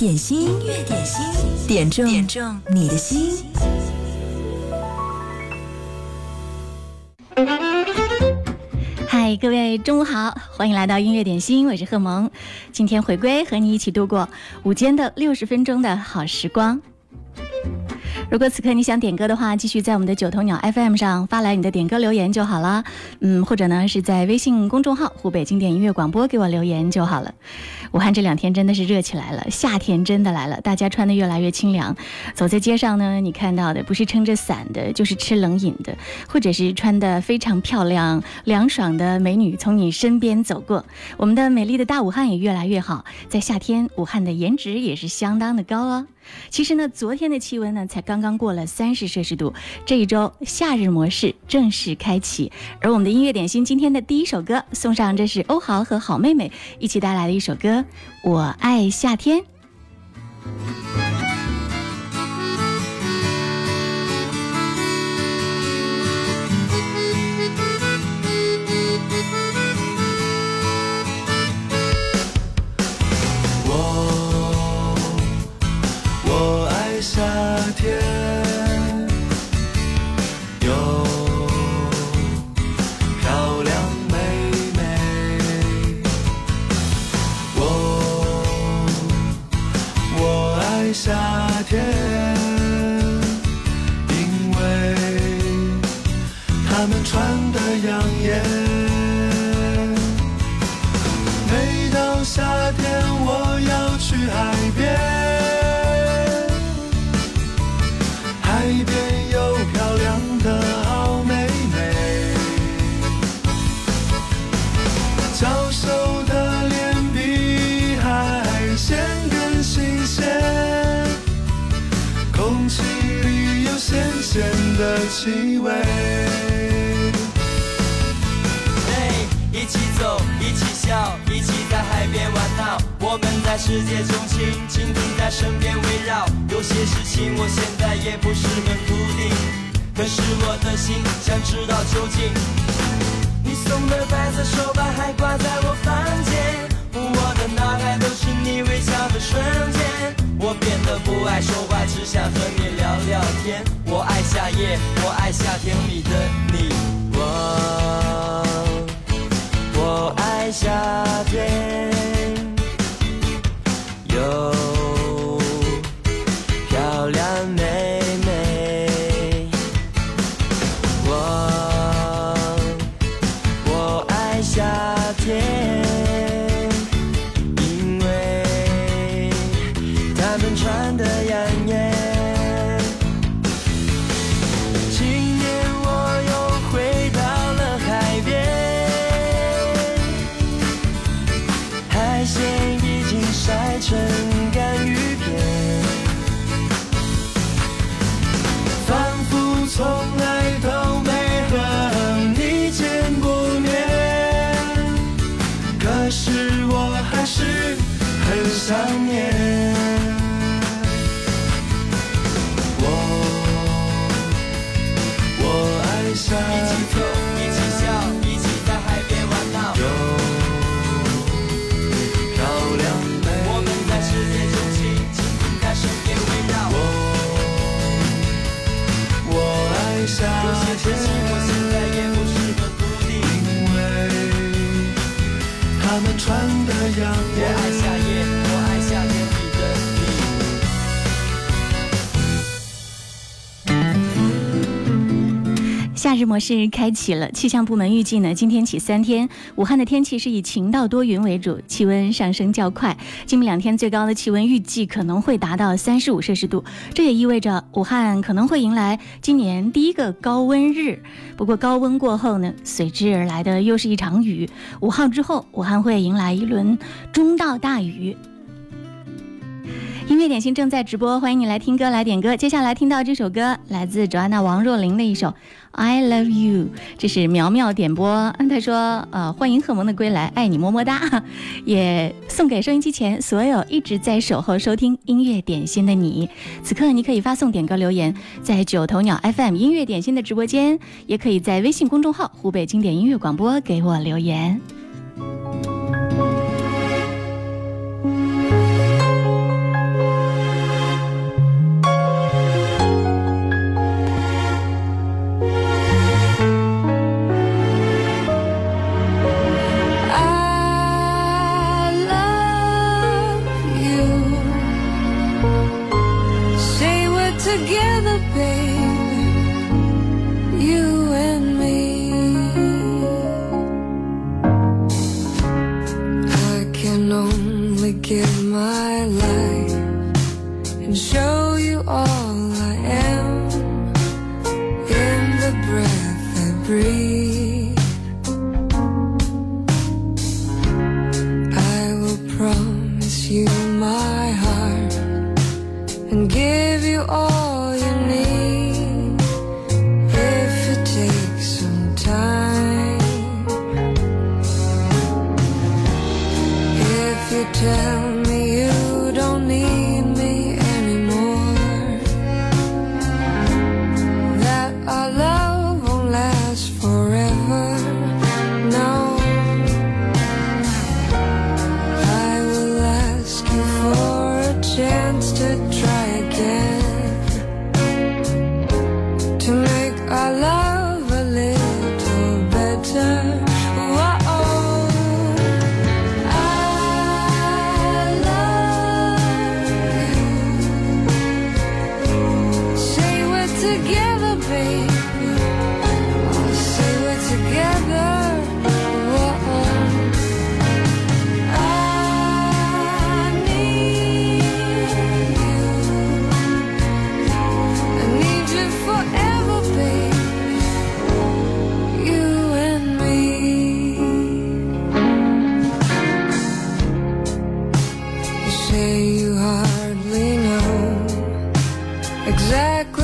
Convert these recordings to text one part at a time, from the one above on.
点心，音乐点心，点中点中你的心。嗨，各位中午好，欢迎来到音乐点心，我是贺萌，今天回归和你一起度过午间的六十分钟的好时光。如果此刻你想点歌的话，继续在我们的九头鸟 FM 上发来你的点歌留言就好了。嗯，或者呢是在微信公众号“湖北经典音乐广播”给我留言就好了。武汉这两天真的是热起来了，夏天真的来了，大家穿的越来越清凉。走在街上呢，你看到的不是撑着伞的，就是吃冷饮的，或者是穿的非常漂亮、凉爽的美女从你身边走过。我们的美丽的大武汉也越来越好，在夏天，武汉的颜值也是相当的高哦。其实呢，昨天的气温呢才刚刚过了三十摄氏度，这一周夏日模式正式开启。而我们的音乐点心今天的第一首歌送上，这是欧豪和好妹妹一起带来的一首歌《我爱夏天》。夏天有漂亮妹妹在世界中心，蜻蜓在身边围绕。有些事情我现在也不是很笃定，可是我的心想知道究竟。你送的白色手帕还挂在我房间，我的脑海都是你微笑的瞬间。我变得不爱说话，只想和你聊聊天。我爱夏夜，我爱夏天里的你。我我爱夏天，日模式开启了，气象部门预计呢，今天起三天，武汉的天气是以晴到多云为主，气温上升较快。今明两天最高的气温预计可能会达到三十五摄氏度，这也意味着武汉可能会迎来今年第一个高温日。不过高温过后呢，随之而来的又是一场雨。五号之后，武汉会迎来一轮中到大雨。音乐点心正在直播，欢迎你来听歌来点歌。接下来听到这首歌，来自 Joanna 王若琳的一首《I Love You》，这是苗苗点播。他说：“呃，欢迎贺萌的归来，爱你么么哒。”也送给收音机前所有一直在守候收听音乐点心的你。此刻你可以发送点歌留言，在九头鸟 FM 音乐点心的直播间，也可以在微信公众号“湖北经典音乐广播”给我留言。Together, baby. You and me. I can only give my life exactly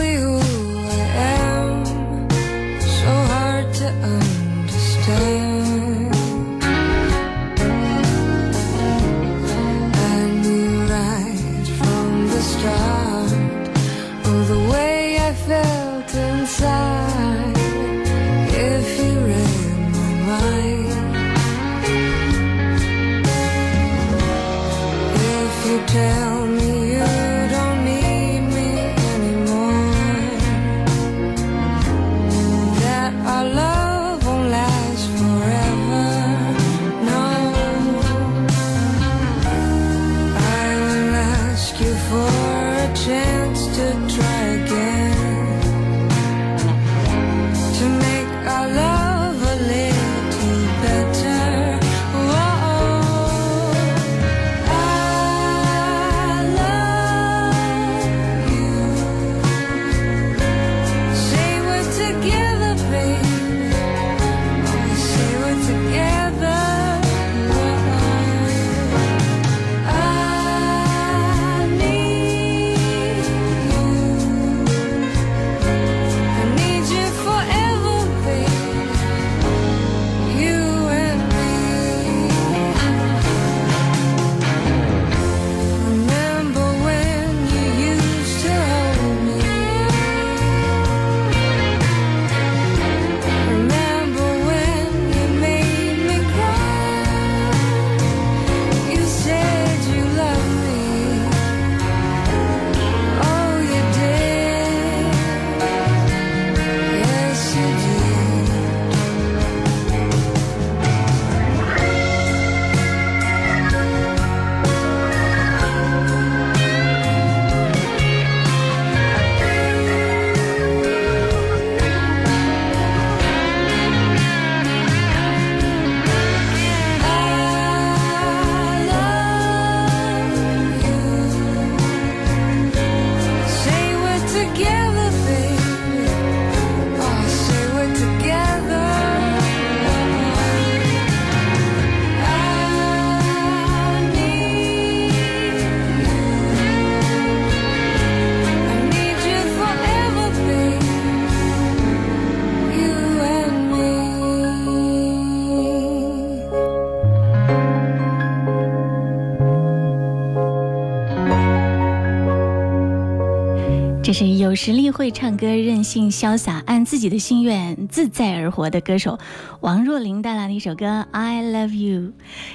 实力、会唱歌、任性潇洒、按自己的心愿自在而活的歌手王若琳带来的一首歌《I Love You》。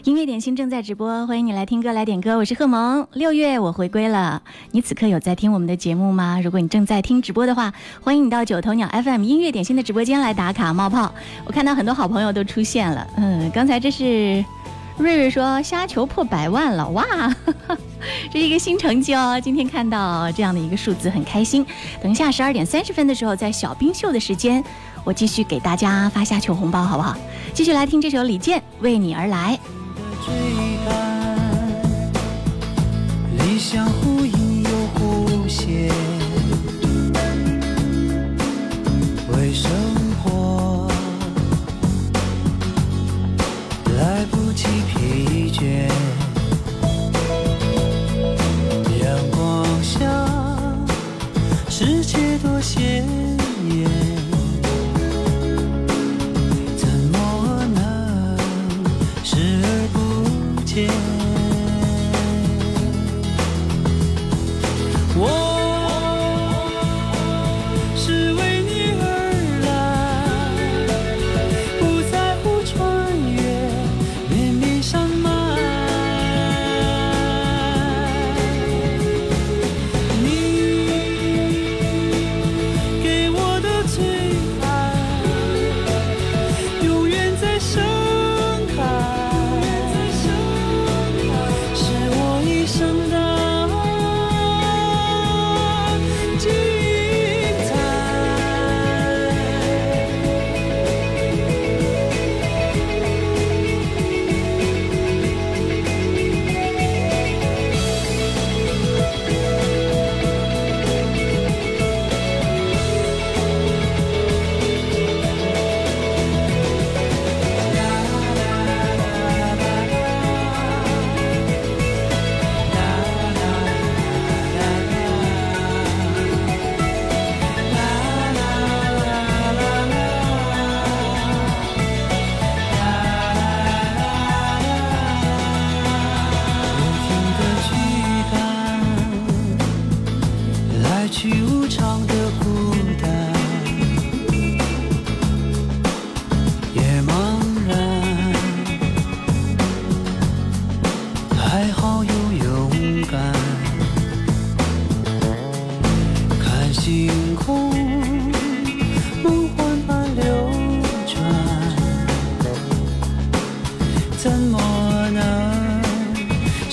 音乐点心正在直播，欢迎你来听歌、来点歌。我是贺萌，六月我回归了。你此刻有在听我们的节目吗？如果你正在听直播的话，欢迎你到九头鸟 FM 音乐点心的直播间来打卡冒泡。我看到很多好朋友都出现了，嗯，刚才这是瑞瑞说虾球破百万了，哇，这是一个新成绩哦！今天看到这样的一个数字，很开心。等一下十二点三十分的时候，在小冰秀的时间，我继续给大家发虾球红包，好不好？继续来听这首李健《为你而来》。追赶，理想忽隐又忽现，世界多鲜艳。怎么能视而不见？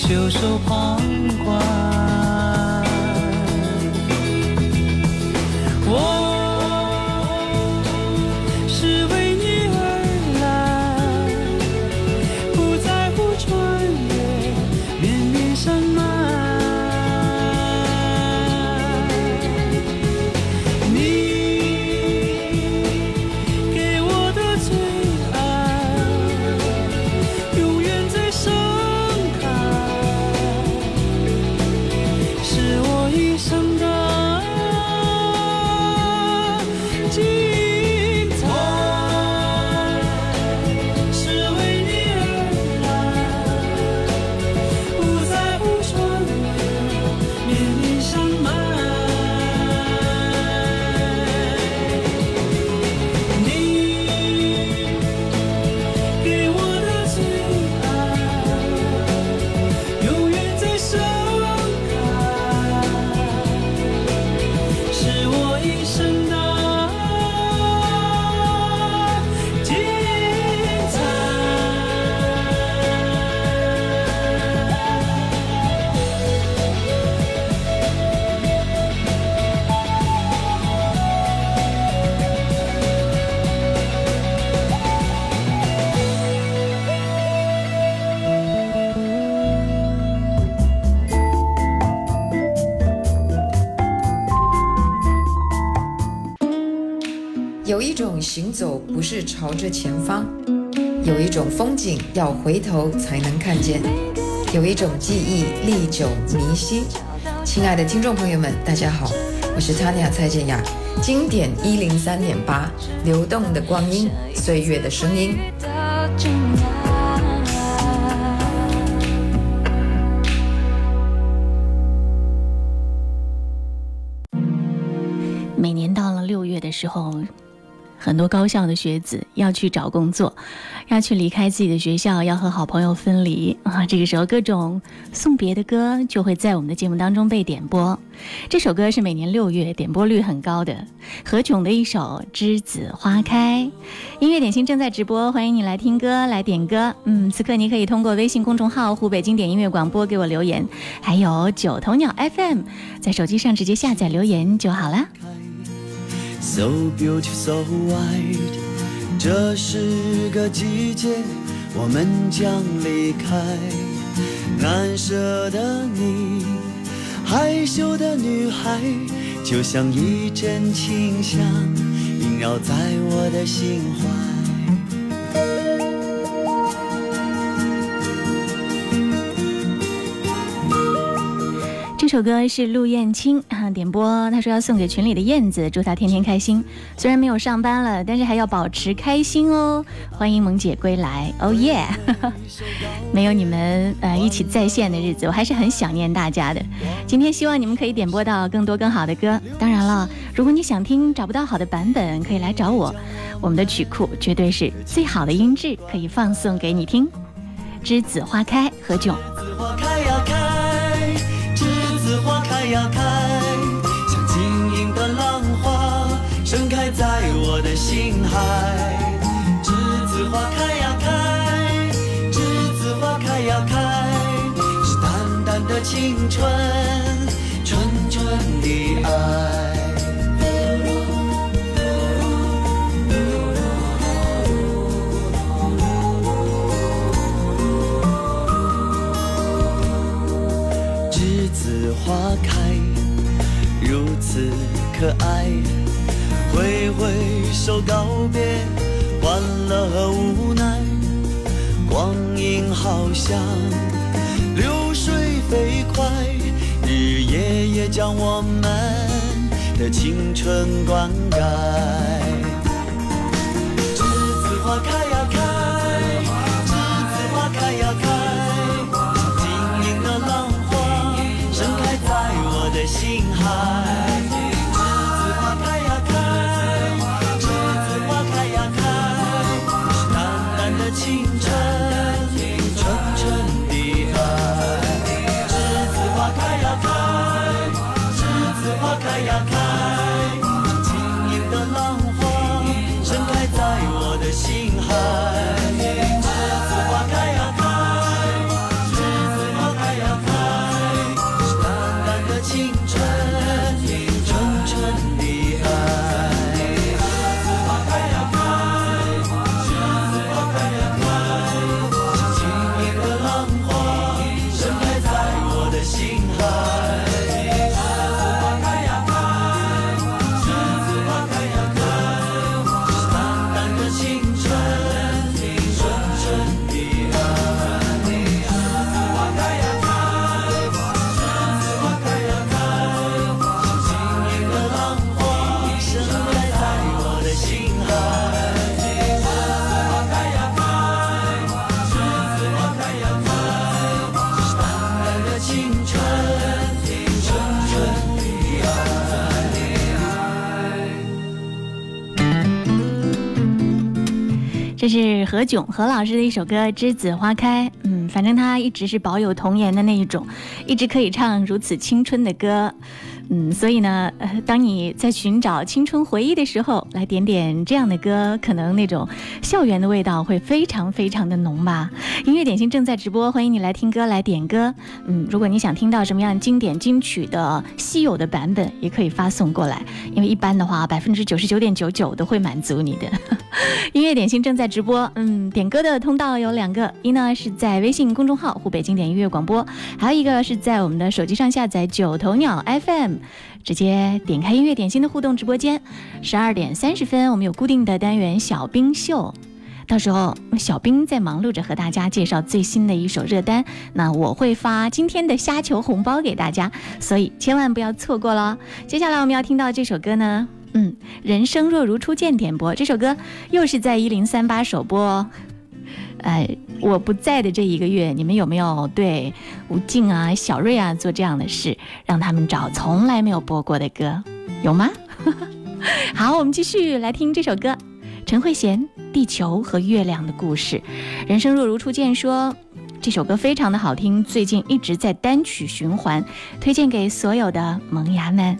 袖手旁观？种行走不是朝着前方，有一种风景要回头才能看见，有一种记忆历久弥新。亲爱的听众朋友们，大家好，我是 Tanya 蔡健雅，经典一零三点八，流动的光阴，岁月的声音。每年到了六月的时候，很多高校的学子要去找工作，要去离开自己的学校，要和好朋友分离啊！这个时候，各种送别的歌就会在我们的节目当中被点播。这首歌是每年六月点播率很高的何炅的一首《栀子花开》。音乐点心正在直播，欢迎你来听歌、来点歌。嗯，此刻你可以通过微信公众号“湖北经典音乐广播”给我留言，还有九头鸟 FM，在手机上直接下载留言就好了。So beautiful, so white。这是个季节，我们将离开。难舍的你，害羞的女孩，就像一阵清香，萦绕在我的心怀。首歌是陆燕青啊点播，他说要送给群里的燕子，祝她天天开心。虽然没有上班了，但是还要保持开心哦。欢迎萌姐归来，哦耶！没有你们呃一起在线的日子，我还是很想念大家的。今天希望你们可以点播到更多更好的歌。当然了，如果你想听找不到好的版本，可以来找我，我们的曲库绝对是最好的音质，可以放送给你听。栀子花开，何炅。栀子花开呀开，像晶莹的浪花盛开在我的心海。栀子花开呀开，栀子花开呀开，是淡淡的青春，纯纯的爱。花开，如此可爱。挥挥手告别欢乐和无奈，光阴好像流水飞快，日夜夜将我们的青春灌溉。是何炅何老师的一首歌《栀子花开》。嗯，反正他一直是保有童颜的那一种，一直可以唱如此青春的歌。嗯，所以呢，当你在寻找青春回忆的时候，来点点这样的歌，可能那种校园的味道会非常非常的浓吧。音乐点心正在直播，欢迎你来听歌来点歌。嗯，如果你想听到什么样经典金曲的稀有的版本，也可以发送过来，因为一般的话，百分之九十九点九九都会满足你的。音乐点心正在直播，嗯，点歌的通道有两个，一呢是在微信公众号“湖北经典音乐广播”，还有一个是在我们的手机上下载九头鸟 FM，直接点开音乐点心的互动直播间。十二点三十分，我们有固定的单元小冰秀。到时候小冰在忙碌着和大家介绍最新的一首热单，那我会发今天的虾球红包给大家，所以千万不要错过了。接下来我们要听到这首歌呢，嗯，人生若如初见点播这首歌又是在一零三八首播哦。呃，我不在的这一个月，你们有没有对吴静啊、小瑞啊做这样的事，让他们找从来没有播过的歌，有吗？好，我们继续来听这首歌。陈慧娴《地球和月亮的故事》。人生若如初见说。这首歌非常的好听，最近一直在单曲循环，推荐给所有的萌芽们。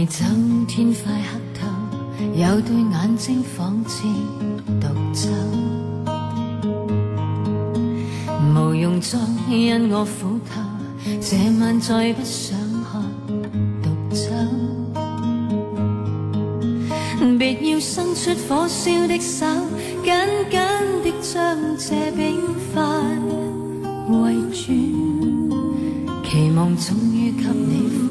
未走，天快黑透，有对眼睛仿似独奏，无用再因我苦透，这晚再不想看独走。别要伸出火烧的手，紧紧的将这冰块围住，期望终于给你，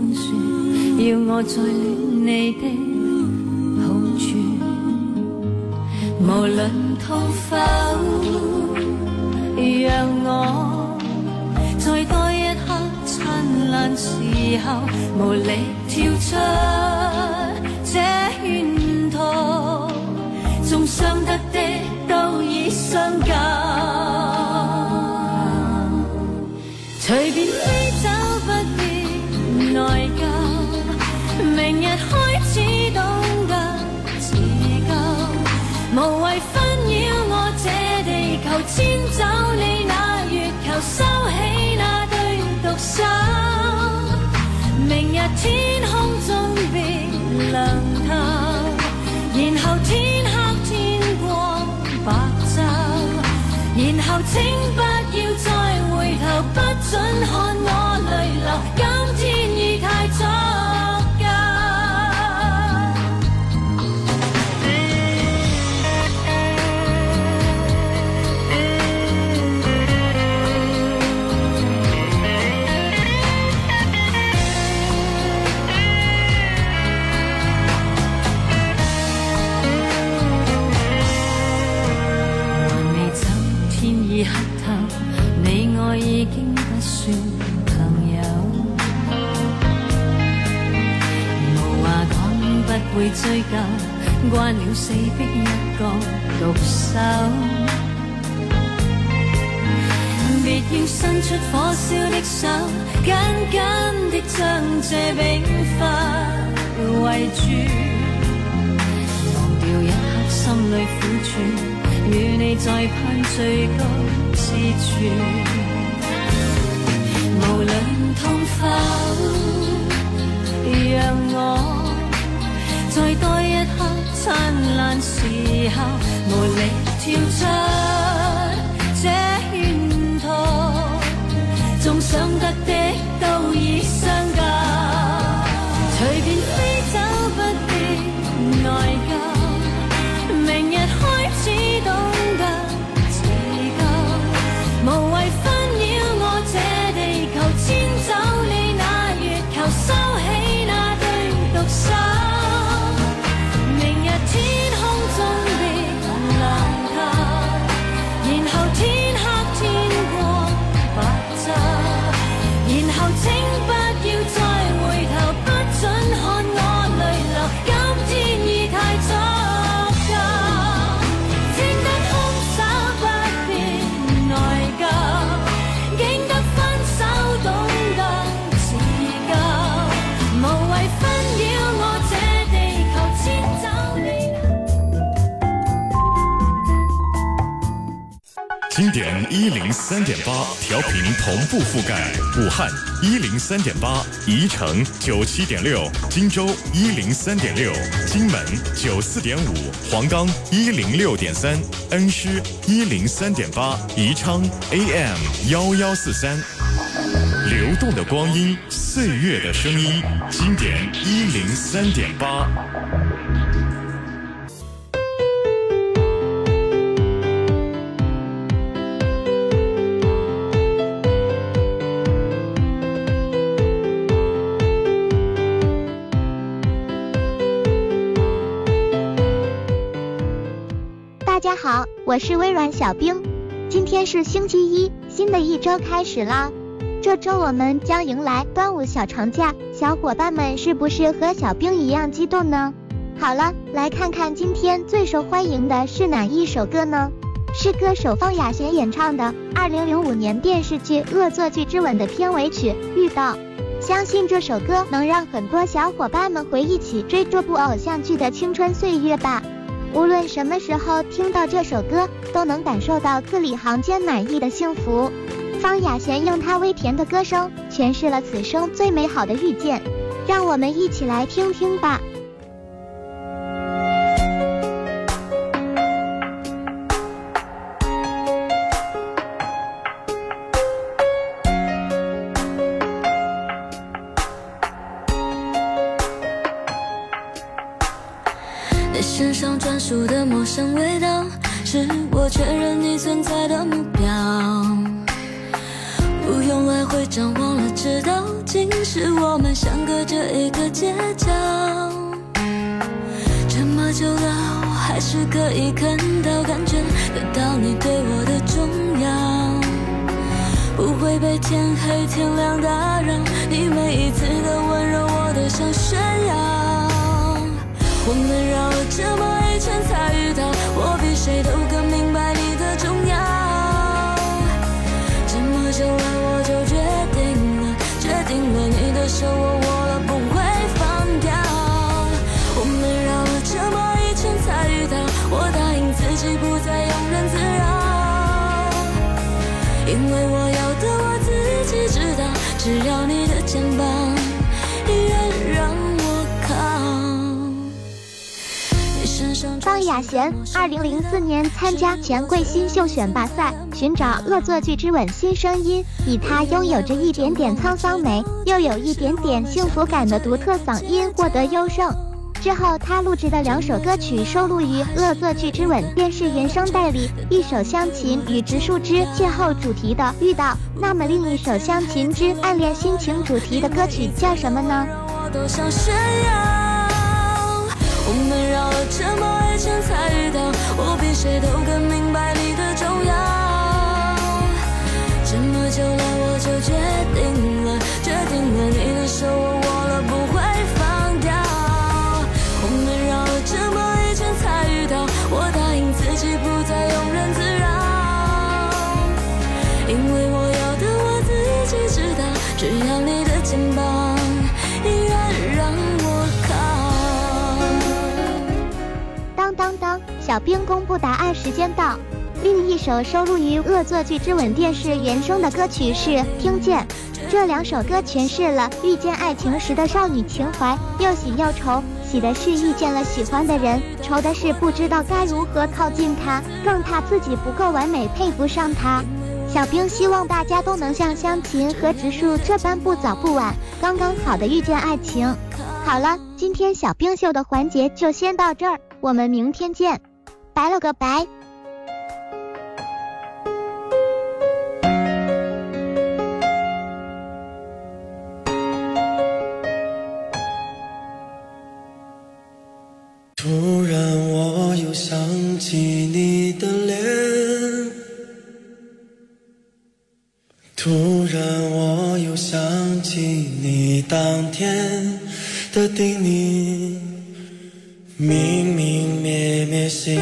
要我再恋你的好处，无论痛否，让我再多一刻灿烂时候，无力跳出这圈套，纵伤得的都已伤够，天空中别亮透，然后天黑天光白昼，然后请不要再回头，不准看我。會追究，慣了死逼一個獨守。別要伸出火燒的手，紧紧的將這冰塊圍住。忘掉一刻心里苦楚，與你再攀最高之處。無論痛否，讓我再多一刻灿烂时候，无力跳出这圈套，纵想得的都一零三点八调频同步覆盖武汉一零三点八，宜城九七点六，荆州一零三点六，荆门九四点五，黄冈一零六点三，恩施一零三点八，宜昌 AM 幺幺四三。流动的光阴，岁月的声音，经典一零三点八。好，我是微软小冰。今天是星期一，新的一周开始啦。这周我们将迎来端午小长假，小伙伴们是不是和小兵一样激动呢？好了，来看看今天最受欢迎的是哪一首歌呢？是歌手方雅贤演唱的2005年电视剧《恶作剧之吻》的片尾曲《遇到》。相信这首歌能让很多小伙伴们回忆起追这部偶像剧的青春岁月吧。无论什么时候听到这首歌，都能感受到字里行间满意的幸福。方雅贤用她微甜的歌声诠释了此生最美好的遇见，让我们一起来听听吧。属的陌生味道，是我确认你存在的目标。不用来回张望了，知道竟是我们相隔着一个街角。这么久了，我还是可以看到、感觉得到你对我的重要。不会被天黑天亮打扰，你每一次的温柔我都想炫耀。我们绕了这么前才遇到，我比谁都更明白你的重要。这么久了，雅贤，二零零四年参加钱柜新秀选拔赛，寻找《恶作剧之吻》新声音，以她拥有着一点点沧桑美，又有一点点幸福感的独特嗓音获得优胜。之后，她录制的两首歌曲收录于《恶作剧之吻》电视原声带里，一首湘琴与植树枝邂逅主题的《遇到》，那么另一首湘琴之暗恋心情主题的歌曲叫什么呢？我都想炫耀。我们绕了这么一圈才遇到，我比谁都更明白你的重要。这么久了，我就决定了，决定了，你的手我握了不会小兵公布答案时间到。另一首收录于《恶作剧之吻》电视原声的歌曲是《听见》。这两首歌诠释了遇见爱情时的少女情怀，又喜又愁。喜的是遇见了喜欢的人，愁的是不知道该如何靠近他，更怕自己不够完美配不上他。小兵希望大家都能像湘琴和植树这般不早不晚，刚刚好的遇见爱情。好了，今天小兵秀的环节就先到这儿，我们明天见，拜了个拜。突然我又想起你的脸，突然我又想起你当天的叮咛，明明灭灭心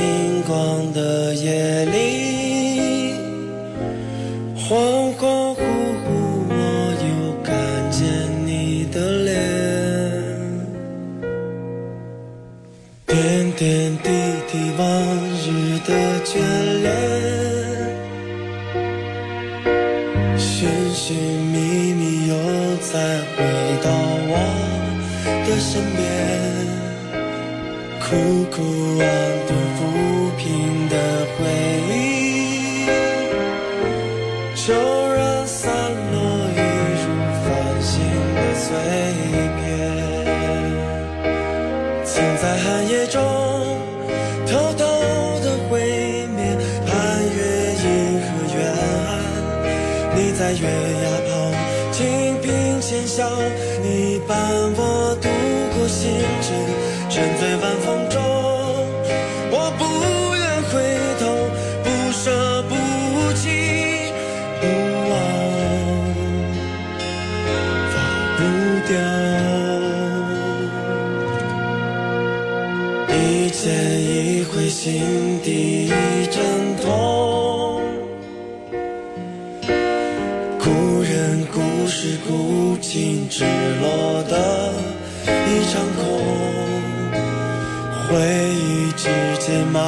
心底一阵痛。故人故事古今，只落得一场空。回忆之间满，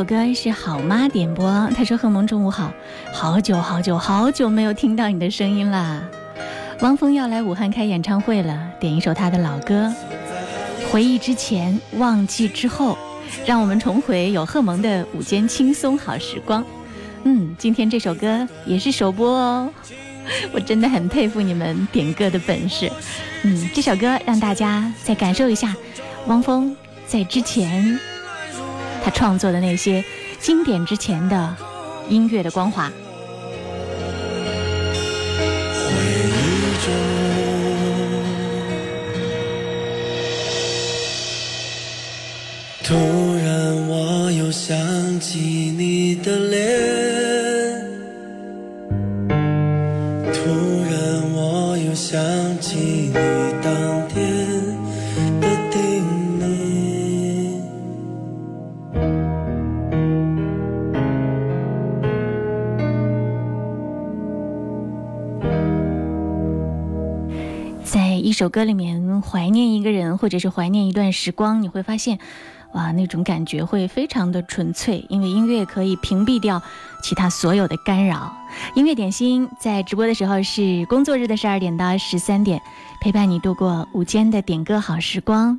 首歌是好妈点播，她说：“贺萌中午好，好久好久好久没有听到你的声音啦。”汪峰要来武汉开演唱会了，点一首他的老歌，回忆之前，忘记之后，让我们重回有贺萌的午间轻松好时光。嗯，今天这首歌也是首播哦，我真的很佩服你们点歌的本事。嗯，这首歌让大家再感受一下汪峰在之前他创作的那些经典之前的音乐的光华。回忆中，歌里面怀念一个人，或者是怀念一段时光，你会发现，哇，那种感觉会非常的纯粹，因为音乐可以屏蔽掉其他所有的干扰。音乐点心在直播的时候是工作日的十二点到十三点，陪伴你度过午间的点歌好时光。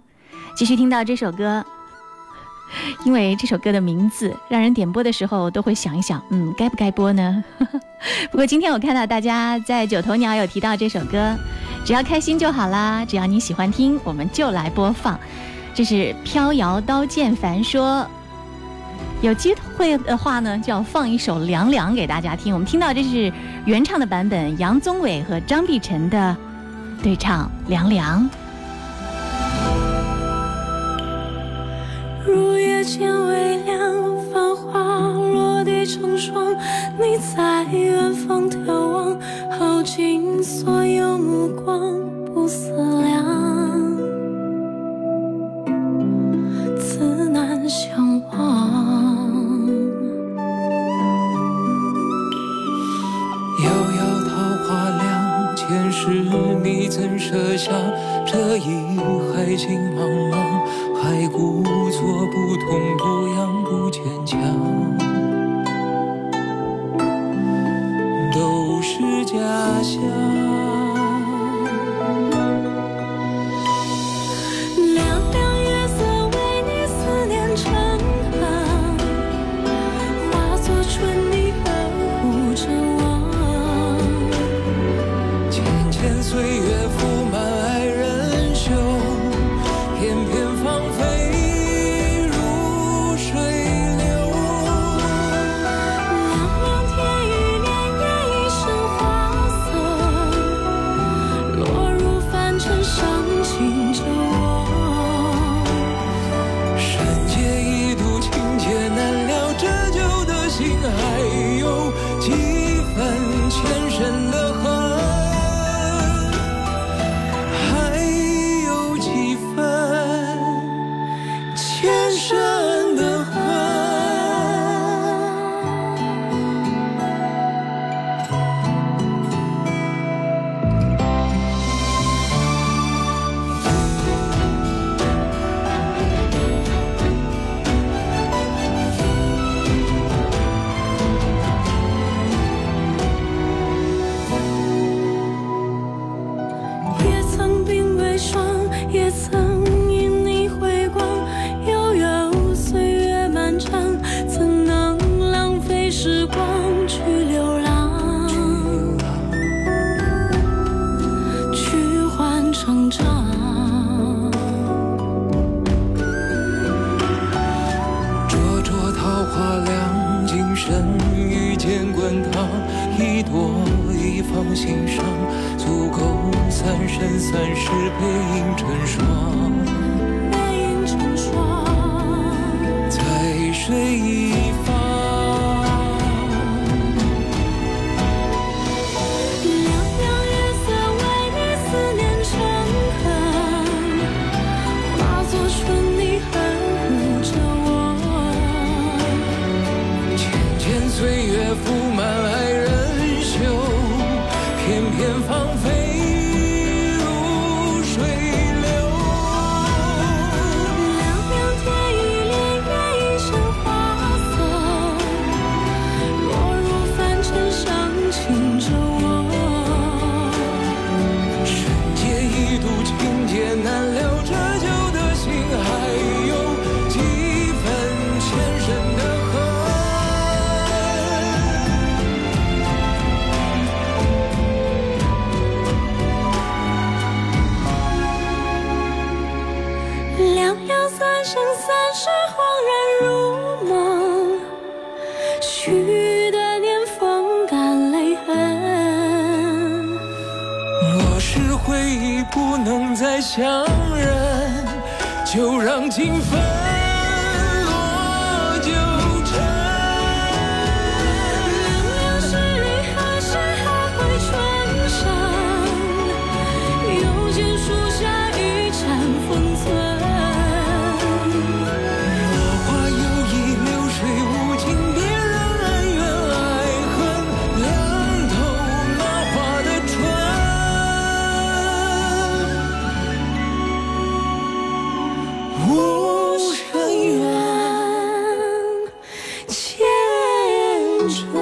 继续听到这首歌，因为这首歌的名字让人点播的时候都会想一想，嗯，该不该播呢？不过今天我看到大家在九头鸟有提到这首歌，只要开心就好啦，只要你喜欢听，我们就来播放。这是飘摇刀剑凡说，有机会的话呢，就要放一首《凉凉》给大家听。我们听到这是原唱的版本，杨宗纬和张碧晨的对唱《凉凉》。入夜渐微凉，繁花落地成霜。你在片片芳菲能再相认，就让情分前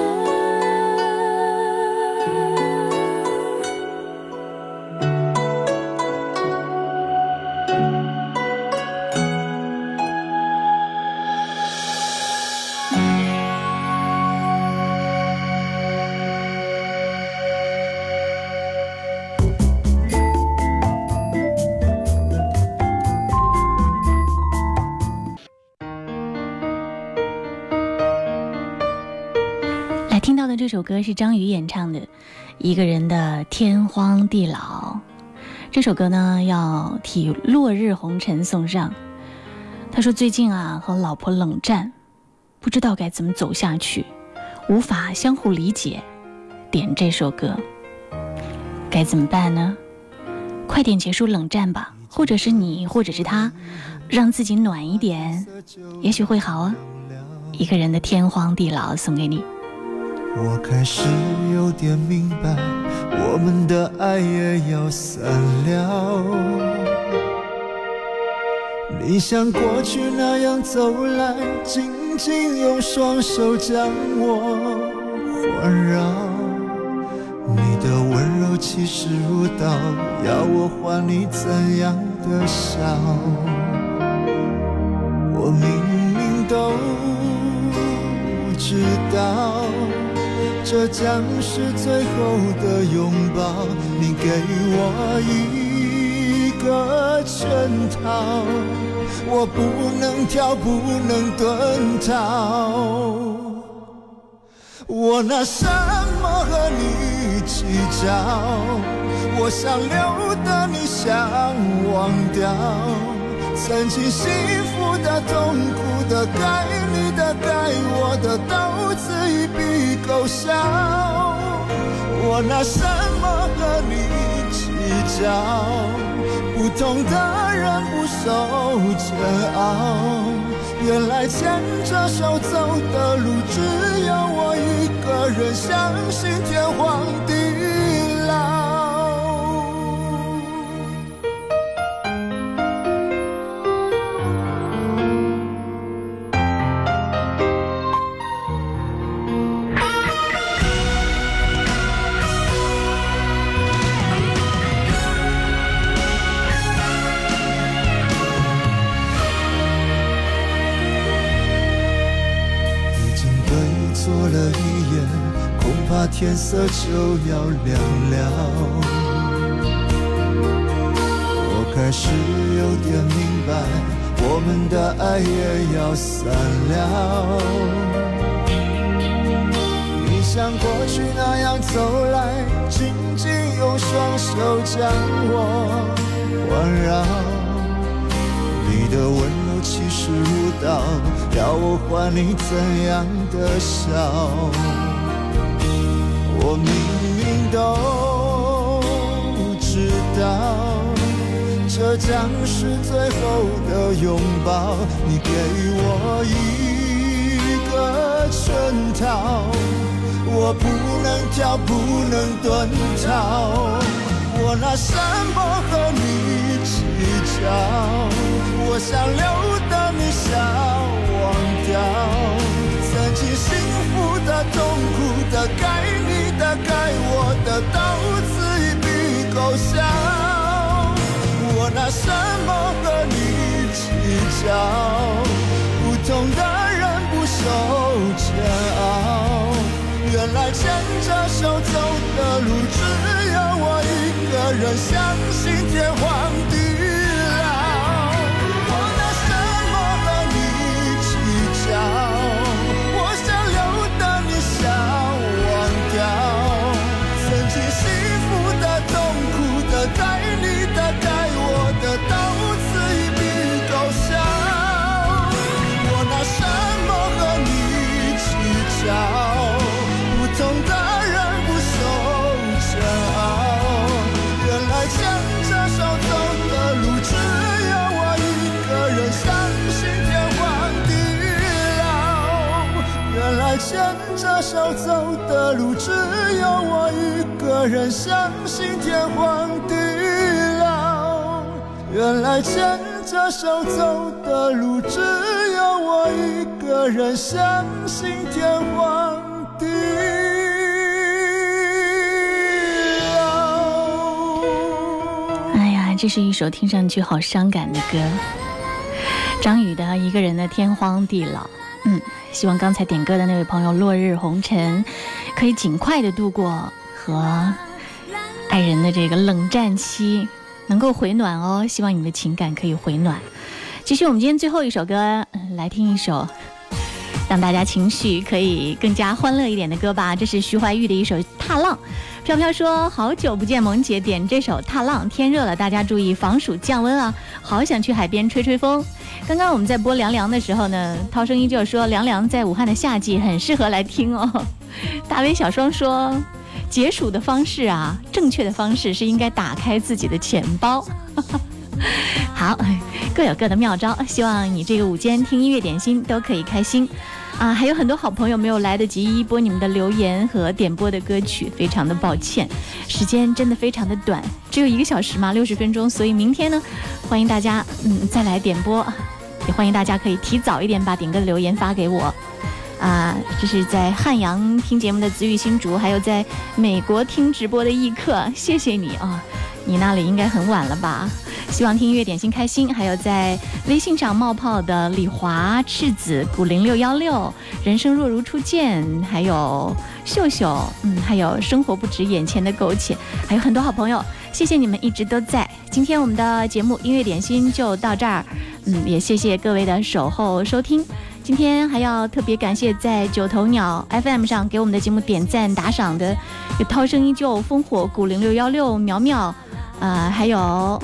歌是张宇演唱的《一个人的天荒地老》。这首歌呢，要替落日红尘送上。他说最近啊和老婆冷战，不知道该怎么走下去，无法相互理解。点这首歌，该怎么办呢？快点结束冷战吧，或者是你，或者是他，让自己暖一点，也许会好啊。一个人的天荒地老送给你。我开始有点明白，我们的爱也要散了。你像过去那样走来，紧紧用双手将我环绕。你的温柔气势如刀，要我还你怎样的笑？我明明都知道。这将是最后的拥抱，你给我一个圈套，我不能跳，不能遁逃。我拿什么和你计较？我想留的你想忘掉。曾经幸福的、痛苦的、该你的、该我的，都自一笔勾销。我拿什么和你计较？不同的人不受煎熬。原来牵着手走的路，只有我一个人相信天荒地天色就要亮了。我开始有点明白，我们的爱也要散了。你像过去那样走来，紧紧用双手将我环绕。你的温柔气势如刀，要我还你怎样的笑？我明明都知道，这将是最后的拥抱。你给我一个圈套，我不能跳，不能遁逃。我拿什么和你计较？我想留的你想忘掉，曾经幸福的、痛苦的、概念该我的，到此一笔勾销。我拿什么和你计较？不同的人不受煎熬。原来牵着手走的路，只有我一个人，相信天荒地走的路，只有我一个人，相信天荒地老。原来牵着手走的路，只有我一个人，相信天荒地老。哎呀，这是一首听上去好伤感的歌，张宇的《一个人的天荒地老》。嗯，希望刚才点歌的那位朋友落日红尘，可以尽快的度过和爱人的这个冷战期，能够回暖哦。希望你的情感可以回暖。继续，我们今天最后一首歌，来听一首让大家情绪可以更加欢乐一点的歌吧。这是徐怀钰的一首《踏浪》。飘飘说：“好久不见，萌姐点这首《踏浪》，天热了，大家注意防暑降温啊！好想去海边吹吹风。”刚刚我们在播凉凉的时候呢，涛声依旧说凉凉在武汉的夏季很适合来听哦。大威小双说，解暑的方式啊，正确的方式是应该打开自己的钱包。好，各有各的妙招，希望你这个午间听音乐点心都可以开心。啊，还有很多好朋友没有来得及一一播你们的留言和点播的歌曲，非常的抱歉，时间真的非常的短，只有一个小时嘛，六十分钟，所以明天呢，欢迎大家嗯再来点播，也欢迎大家可以提早一点把点歌的留言发给我。啊，这是在汉阳听节目的子雨新竹，还有在美国听直播的易客，谢谢你啊！你那里应该很晚了吧？希望听音乐点心开心。还有在微信上冒泡的李华、赤子、古零六幺六、人生若如初见，还有秀秀，嗯，还有生活不止眼前的苟且，还有很多好朋友，谢谢你们一直都在。今天我们的节目音乐点心就到这儿，嗯，也谢谢各位的守候收听。今天还要特别感谢在九头鸟 FM 上给我们的节目点赞打赏的有涛声依旧、烽火、古零六幺六、苗苗，呃，还有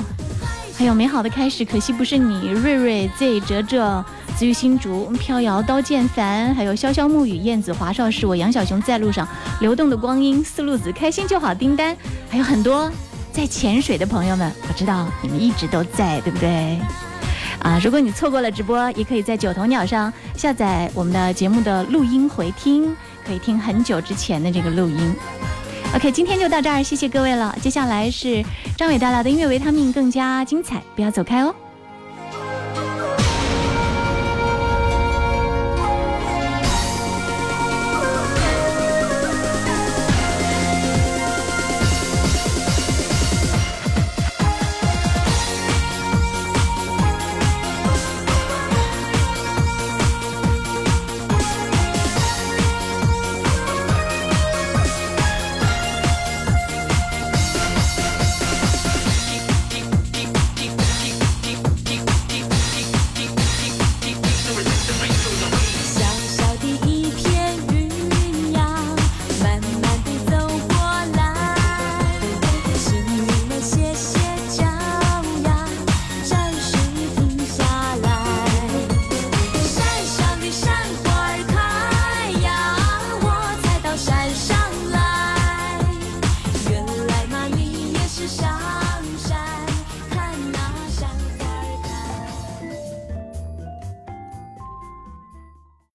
还有美好的开始，可惜不是你，瑞瑞 Z 哲哲、子玉新竹、飘摇、刀剑凡，还有潇潇暮雨、燕子、华少是我、杨小熊在路上、流动的光阴、四路子、开心就好、叮丹，还有很多在潜水的朋友们，我知道你们一直都在，对不对？啊，如果你错过了直播，也可以在九头鸟上下载我们的节目的录音回听，可以听很久之前的这个录音。OK，今天就到这儿，谢谢各位了。接下来是张伟带来的音乐维他命，更加精彩，不要走开哦。